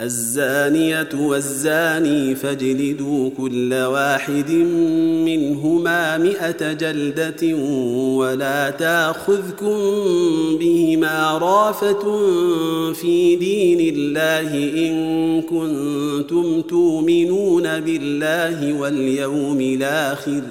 الزانية والزاني فاجلدوا كل واحد منهما مئة جلدة ولا تأخذكم بهما رافة في دين الله إن كنتم تؤمنون بالله واليوم الآخر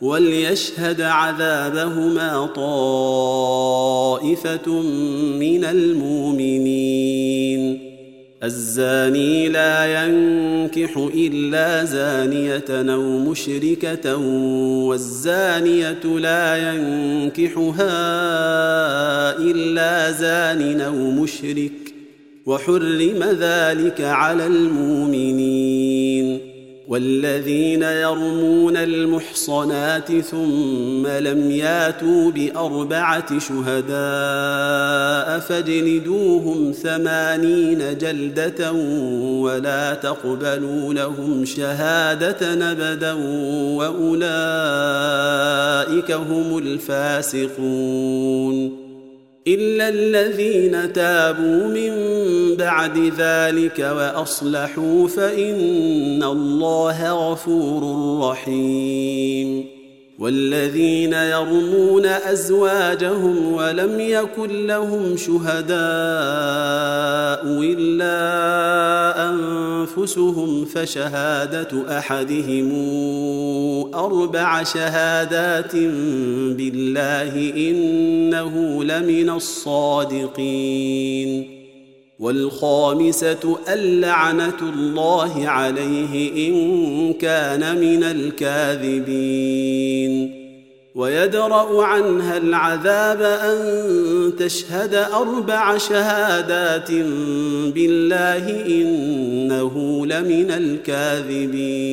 وليشهد عذابهما طائفة من المؤمنين الزاني لا ينكح إلا زانية أو مشركة والزانية لا ينكحها إلا زان أو مشرك وحرم ذلك على المؤمنين. والذين يرمون المحصنات ثم لم ياتوا بأربعة شهداء فاجلدوهم ثمانين جلدة ولا تقبلوا لهم شهادة نبدا وأولئك هم الفاسقون إلا الذين تابوا من بعد ذلك وأصلحوا فإن الله غفور رحيم. والذين يرمون أزواجهم ولم يكن لهم شهداء إلا أنفسهم فشهادة أحدهم أربع شهادات بالله إنه لمن الصادقين والخامسة اللعنة الله عليه إن كان من الكاذبين. ويدرأ عنها العذاب أن تشهد أربع شهادات بالله إنه لمن الكاذبين.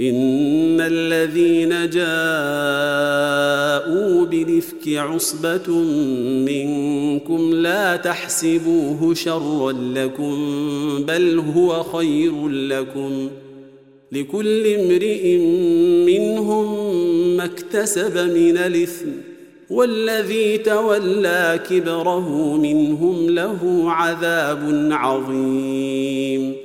إن الذين جاءوا بالافك عصبة منكم لا تحسبوه شرا لكم بل هو خير لكم. لكل امرئ منهم ما اكتسب من الإثم والذي تولى كبره منهم له عذاب عظيم.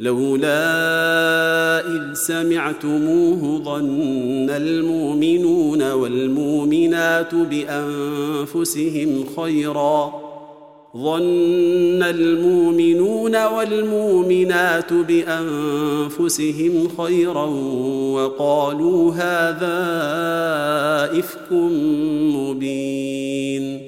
لولا إذ سمعتموه ظن المؤمنون والمؤمنات بأنفسهم خيرا. ظن المؤمنون والمؤمنات بأنفسهم خيرا وقالوا هذا إفك مبين.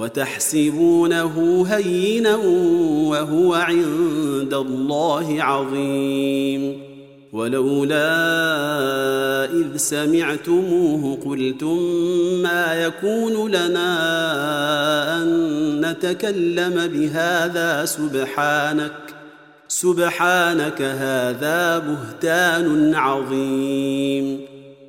وتحسبونه هينا وهو عند الله عظيم. ولولا إذ سمعتموه قلتم ما يكون لنا أن نتكلم بهذا سبحانك. سبحانك هذا بهتان عظيم.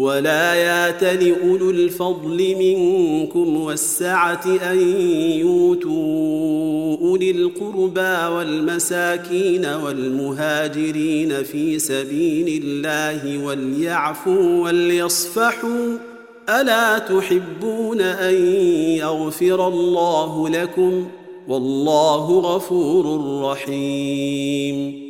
ولا يات لاولو الفضل منكم والسعة أن يؤتوا أولي القربى والمساكين والمهاجرين في سبيل الله وليعفوا وليصفحوا ألا تحبون أن يغفر الله لكم والله غفور رحيم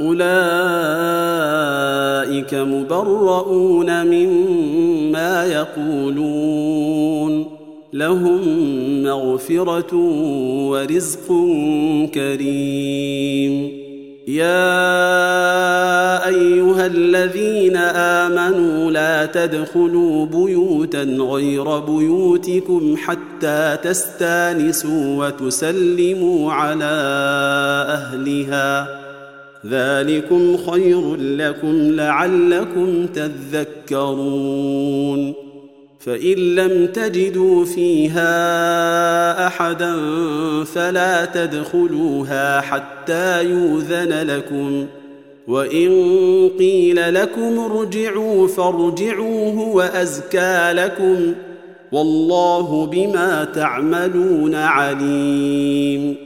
أولئك مبرؤون مما يقولون. لهم مغفرة ورزق كريم. يا أيها الذين آمنوا لا تدخلوا بيوتا غير بيوتكم حتى تستانسوا وتسلموا على أهلها. ذلكم خير لكم لعلكم تذكرون. فإن لم تجدوا فيها أحدا فلا تدخلوها حتى يوذن لكم. وإن قيل لكم ارجعوا فارجعوا هو أزكى لكم. والله بما تعملون عليم.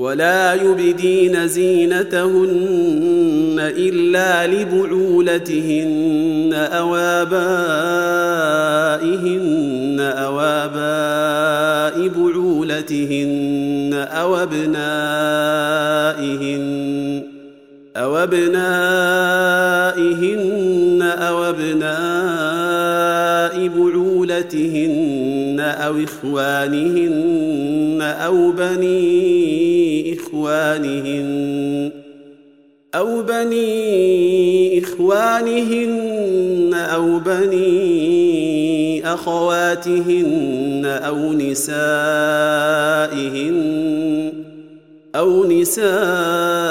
ولا يبدين زينتهن إلا لبعولتهن أو آبائهن أو آباء بعولتهن أو أبنائهن أو أبنائهن أو أبناء بعولتهن أو إخوانهن أو بني إخوانهن أو بني إخوانهن أو بني أخواتهن أو نسائهن أو نسائهن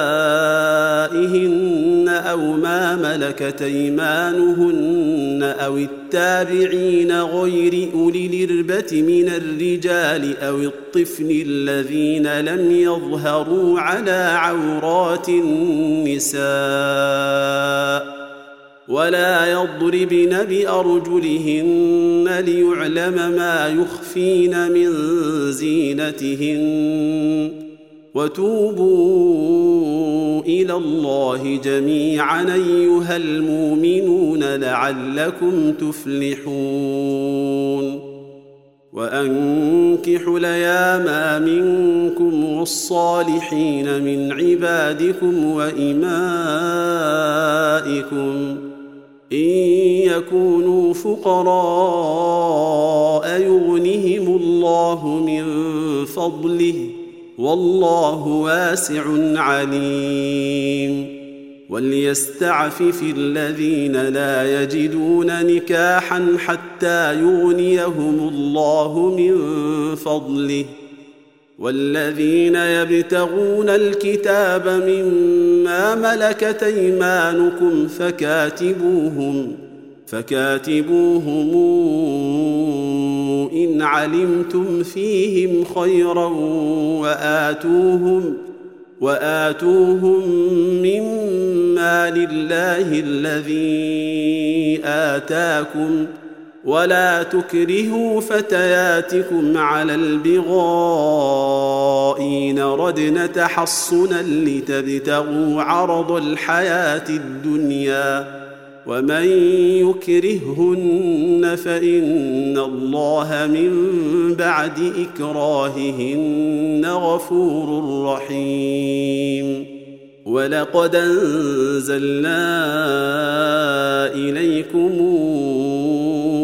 أو ما ملكت أيمانهن أو التابعين غير أولي الإربة من الرجال أو الطفل الذين لم يظهروا على عورات النساء ولا يضربن بأرجلهن ليعلم ما يخفين من زينتهن وتوبوا إلى الله جميعا أيها المؤمنون لعلكم تفلحون. وانكحوا ليام منكم والصالحين من عبادكم وإمائكم. إن يكونوا فقراء يغنهم الله من فضله. والله واسع عليم. وليستعفف الذين لا يجدون نكاحا حتى يغنيهم الله من فضله. والذين يبتغون الكتاب مما ملكت أيمانكم فكاتبوهم فكاتبوهم علمتم فيهم خيرا وآتوهم وآتوهم مما لله الذي آتاكم ولا تكرهوا فتياتكم على البغاء ردن تحصنا لتبتغوا عرض الحياة الدنيا ومن يكرههن فإن الله من بعد إكراههن غفور رحيم. ولقد أنزلنا إليكم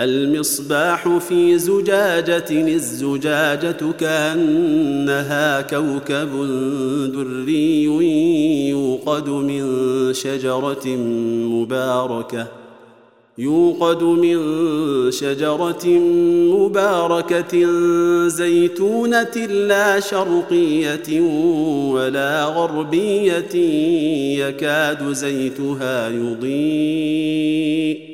المصباح في زجاجة الزجاجة كأنها كوكب دري يوقد من شجرة مباركة. يوقد من شجرة مباركة زيتونة لا شرقية ولا غربية يكاد زيتها يضيء.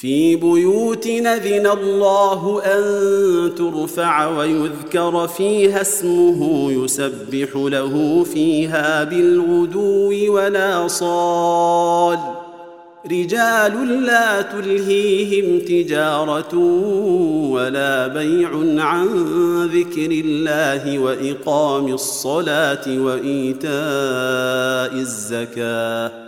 في بيوت نذن الله أن ترفع ويذكر فيها اسمه يسبح له فيها بالغدو ولا صال. رجال لا تلهيهم تجارة ولا بيع عن ذكر الله وإقام الصلاة وإيتاء الزكاة.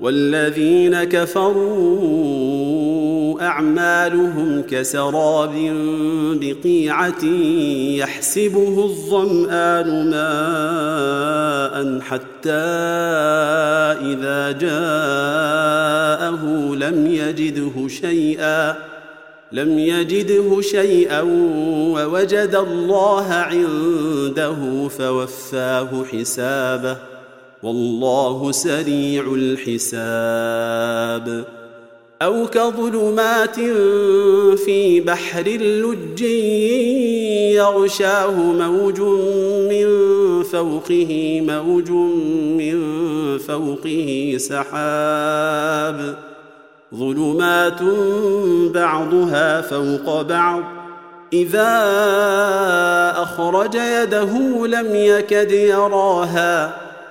والذين كفروا أعمالهم كسراب بقيعة يحسبه الظمآن ماء حتى إذا جاءه لم يجده شيئا لم يجده شيئا ووجد الله عنده فوفاه حسابه. والله سريع الحساب. أو كظلمات في بحر لج يغشاه موج من فوقه موج من فوقه سحاب. ظلمات بعضها فوق بعض. إذا أخرج يده لم يكد يراها.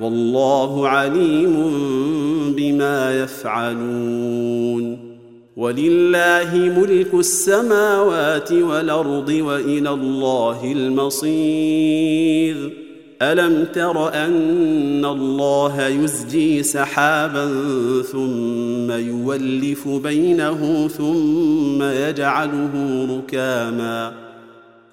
والله عليم بما يفعلون. ولله ملك السماوات والأرض وإلى الله المصير. ألم تر أن الله يزجي سحابا ثم يولف بينه ثم يجعله ركاما؟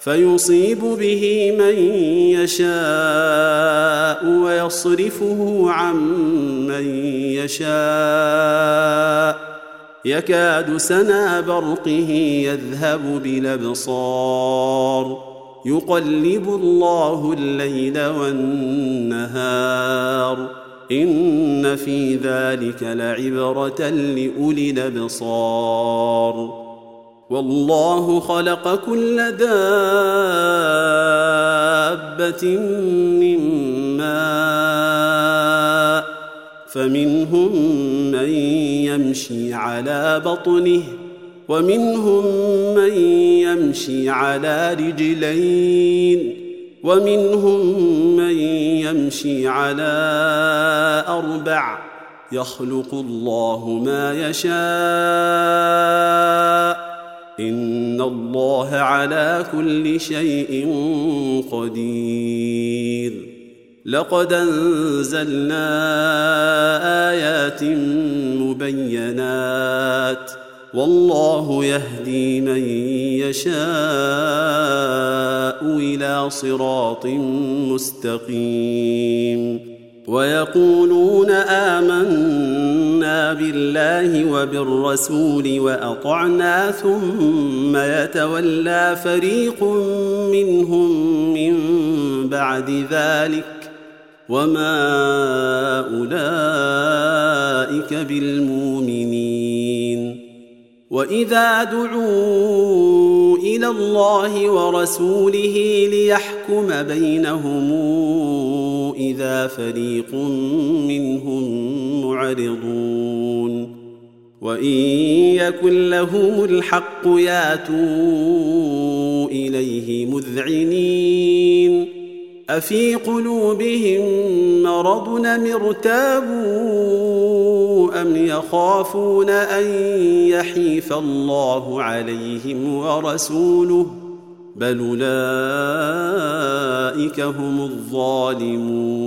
فيصيب به من يشاء ويصرفه عن من يشاء. يكاد سنا برقه يذهب بالأبصار. يقلب الله الليل والنهار. إن في ذلك لعبرة لأولي الأبصار. والله خلق كل دابة من ماء فمنهم من يمشي على بطنه ومنهم من يمشي على رجلين ومنهم من يمشي على أربع يخلق الله ما يشاء ان الله على كل شيء قدير. لقد انزلنا ايات مبينات. والله يهدي من يشاء إلى صراط مستقيم. ويقولون آمنا بالله وبالرسول وأطعنا ثم يتولى فريق منهم من بعد ذلك وما أولئك بالمؤمنين وإذا دعوا إلى الله ورسوله ليحكم بينهم اذا فريق منهم معرضون وإن يكن لهم الحق ياتوا إليه مذعنين أفي قلوبهم مرض مرتابوا أم يخافون أن يحيف الله عليهم ورسوله بل اولئك هم الظالمون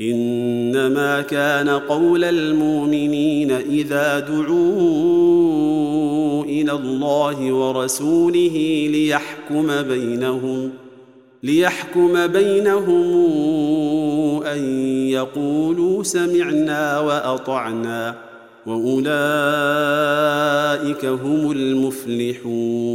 انما كان قول المؤمنين اذا دعوا إلى الله ورسوله ليحكم بينهم ليحكم بينهم ان يقولوا سمعنا واطعنا واولئك هم المفلحون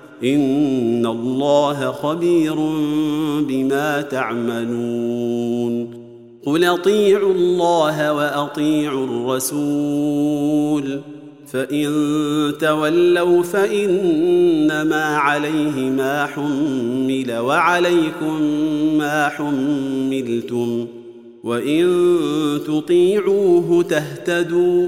ان الله خبير بما تعملون قل اطيعوا الله واطيعوا الرسول فان تولوا فانما عليه ما حمل وعليكم ما حملتم وان تطيعوه تهتدوا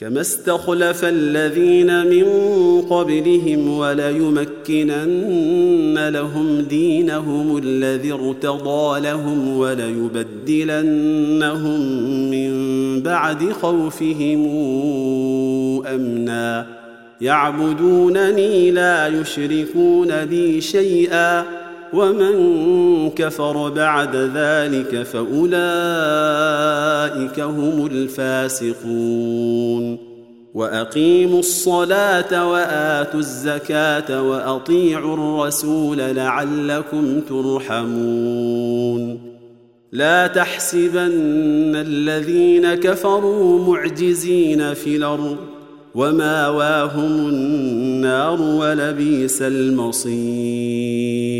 كما استخلف الذين من قبلهم وليمكنن لهم دينهم الذي ارتضى لهم وليبدلنهم من بعد خوفهم امنا يعبدونني لا يشركون بي شيئا ومن كفر بعد ذلك فأولئك هم الفاسقون. وأقيموا الصلاة وآتوا الزكاة وأطيعوا الرسول لعلكم ترحمون. لا تحسبن الذين كفروا معجزين في الأرض. وماواهم النار ولبيس المصير.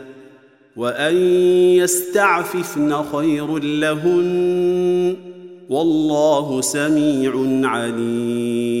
وان يستعففن خير لهن والله سميع عليم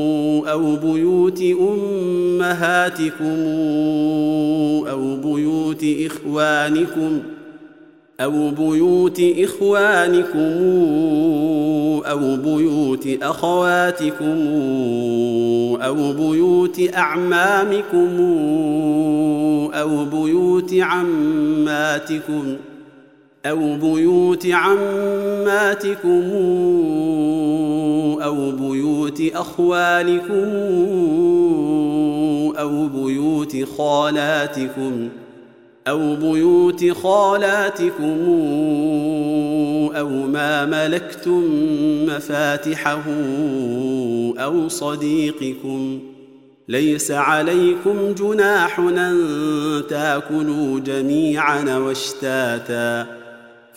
أو بيوت أمهاتكم أو بيوت إخوانكم أو بيوت إخوانكم أو بيوت أخواتكم أو بيوت أعمامكم أو بيوت عماتكم ۖ أو بيوت عماتكم بيوت أخوالكم أو بيوت خالاتكم أو بيوت خالاتكم أو ما ملكتم مفاتحه أو صديقكم ليس عليكم جناح أن تاكلوا جميعا واشتاتا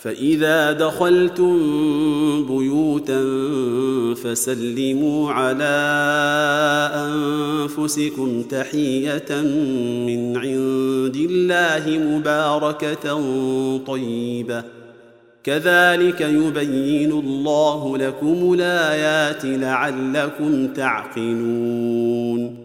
فإذا دخلتم بيوتا فسلموا على أنفسكم تحية من عند الله مباركة طيبة. كذلك يبين الله لكم الآيات لعلكم تعقلون.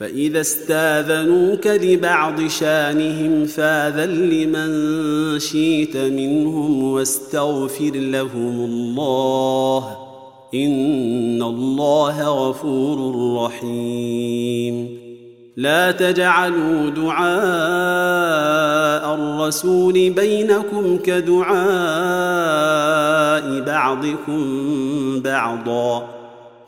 فإذا استاذنوك لبعض شانهم فاذن لمن شيت منهم واستغفر لهم الله إن الله غفور رحيم. لا تجعلوا دعاء الرسول بينكم كدعاء بعضكم بعضا.